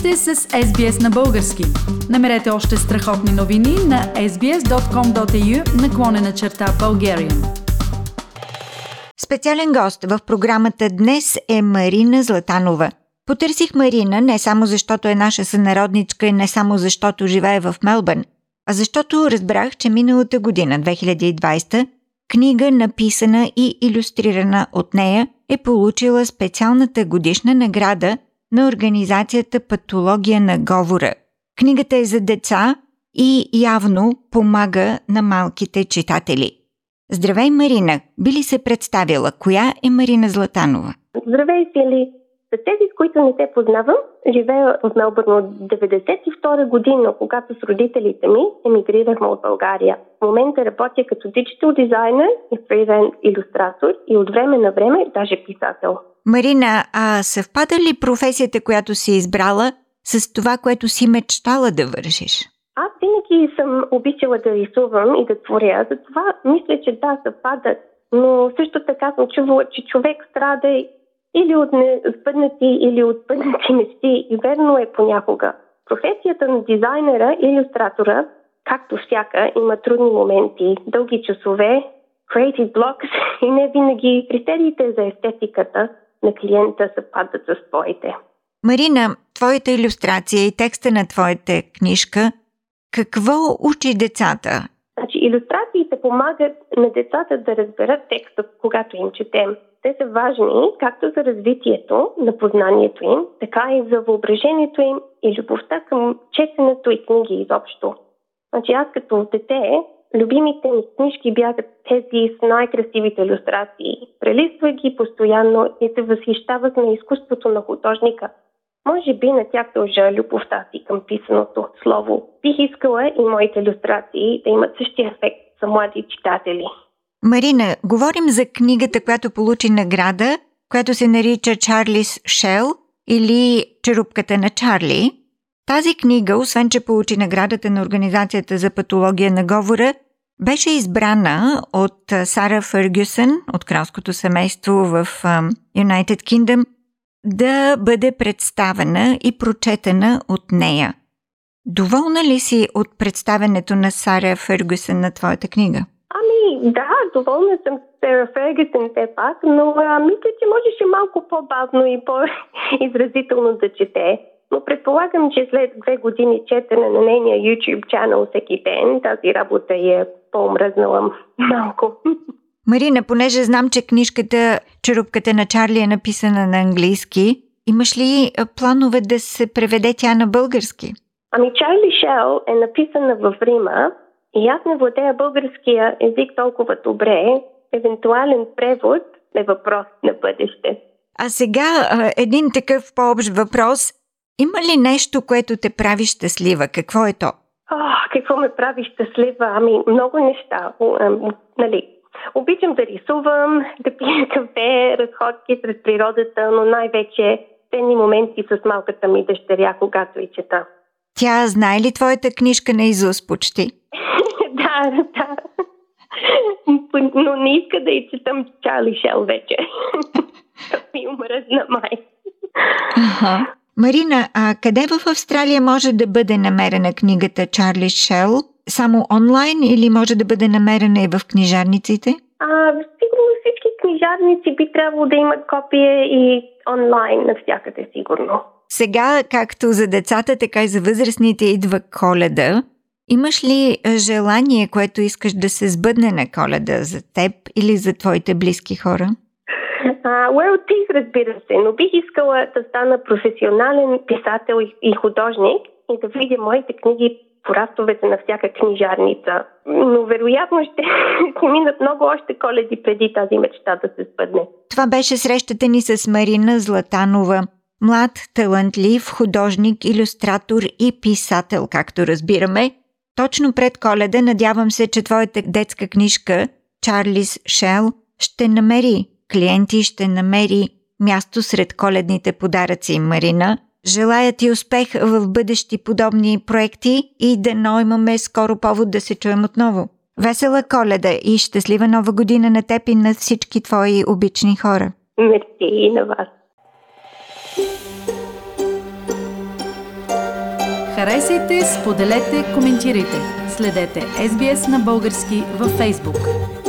сте с SBS на български. Намерете още страхотни новини на sbs.com.au наклонена черта Bulgarian. Специален гост в програмата днес е Марина Златанова. Потърсих Марина не само защото е наша сънародничка и не само защото живее в Мелбърн, а защото разбрах, че миналата година, 2020, книга, написана и иллюстрирана от нея, е получила специалната годишна награда – на организацията Патология на говора. Книгата е за деца и явно помага на малките читатели. Здравей, Марина! Би ли се представила? Коя е Марина Златанова? Здравей, Фили! За тези, с които не те познавам, живея в Мелбърн от 1992 година, когато с родителите ми емигрирахме от България. В момента работя като диджитал дизайнер и фриланс иллюстратор и от време на време даже писател. Марина, а съвпада ли професията, която си избрала, с това, което си мечтала да вършиш? Аз винаги съм обичала да рисувам и да творя, затова мисля, че да, съвпадат. Но също така съм чувала, че човек страда или от спъднати, или от спъднати мечти. И верно е понякога. Професията на дизайнера и иллюстратора, както всяка, има трудни моменти, дълги часове, creative blocks и не винаги критериите за естетиката на клиента съвпадат с твоите. Марина, твоята иллюстрация и текста на твоята книжка, какво учи децата? Значи, иллюстрациите помагат на децата да разберат текста, когато им четем. Те са важни както за развитието на познанието им, така и за въображението им и любовта към четенето и книги изобщо. Значи аз като дете Любимите ми книжки бяха тези с най-красивите иллюстрации. Прелиствах ги постоянно и се възхищавах на изкуството на художника. Може би на тях дължа любовта си към писаното слово. Бих искала и моите иллюстрации да имат същия ефект за млади читатели. Марина, говорим за книгата, която получи награда, която се нарича Чарлис Шел или Черупката на Чарли. Тази книга, освен че получи наградата на Организацията за патология на говора, беше избрана от Сара Фъргюсън от кралското семейство в United Kingdom да бъде представена и прочетена от нея. Доволна ли си от представенето на Сара Фъргюсън на твоята книга? Ами да, доволна съм Сара Фергюсън все пак, но а, мисля, че можеше малко по-бавно и по-изразително да чете. Но предполагам, че след две години четене на нейния YouTube чанел всеки ден, тази работа е по-омръзнала малко. Марина, понеже знам, че книжката Черупката на Чарли е написана на английски, имаш ли планове да се преведе тя на български? Ами Чарли Шел е написана в Рима и аз не владея българския език толкова добре. Евентуален превод е въпрос на бъдеще. А сега един такъв по-общ въпрос. Има ли нещо, което те прави щастлива? Какво е то? О, какво ме прави щастлива? Ами, много неща. Нали, обичам да рисувам, да пия кафе, разходки сред природата, но най-вече ценни моменти с малката ми дъщеря, когато и чета. Тя знае ли твоята книжка на Изус почти? да, да. Но не иска да и четам Чарли Шел вече. ми умръзна май. Ага. Марина, а къде в Австралия може да бъде намерена книгата Чарли Шел? Само онлайн или може да бъде намерена и в книжарниците? А, сигурно всички книжарници би трябвало да имат копие и онлайн навсякъде, сигурно. Сега, както за децата, така и за възрастните идва коледа. Имаш ли желание, което искаш да се сбъдне на коледа за теб или за твоите близки хора? World Peace, разбира се, но бих искала да стана професионален писател и художник и да видя моите книги по растовете на всяка книжарница. Но вероятно ще, ще минат много още коледи преди тази мечта да се спъдне. Това беше срещата ни с Марина Златанова. Млад, талантлив, художник, иллюстратор и писател, както разбираме. Точно пред коледа надявам се, че твоята детска книжка Чарлис Шел ще намери клиенти ще намери място сред коледните подаръци, Марина. Желая ти успех в бъдещи подобни проекти и да имаме скоро повод да се чуем отново. Весела коледа и щастлива нова година на теб и на всички твои обични хора. Мерси и на вас. Харесайте, споделете, коментирайте. Следете SBS на български във Facebook.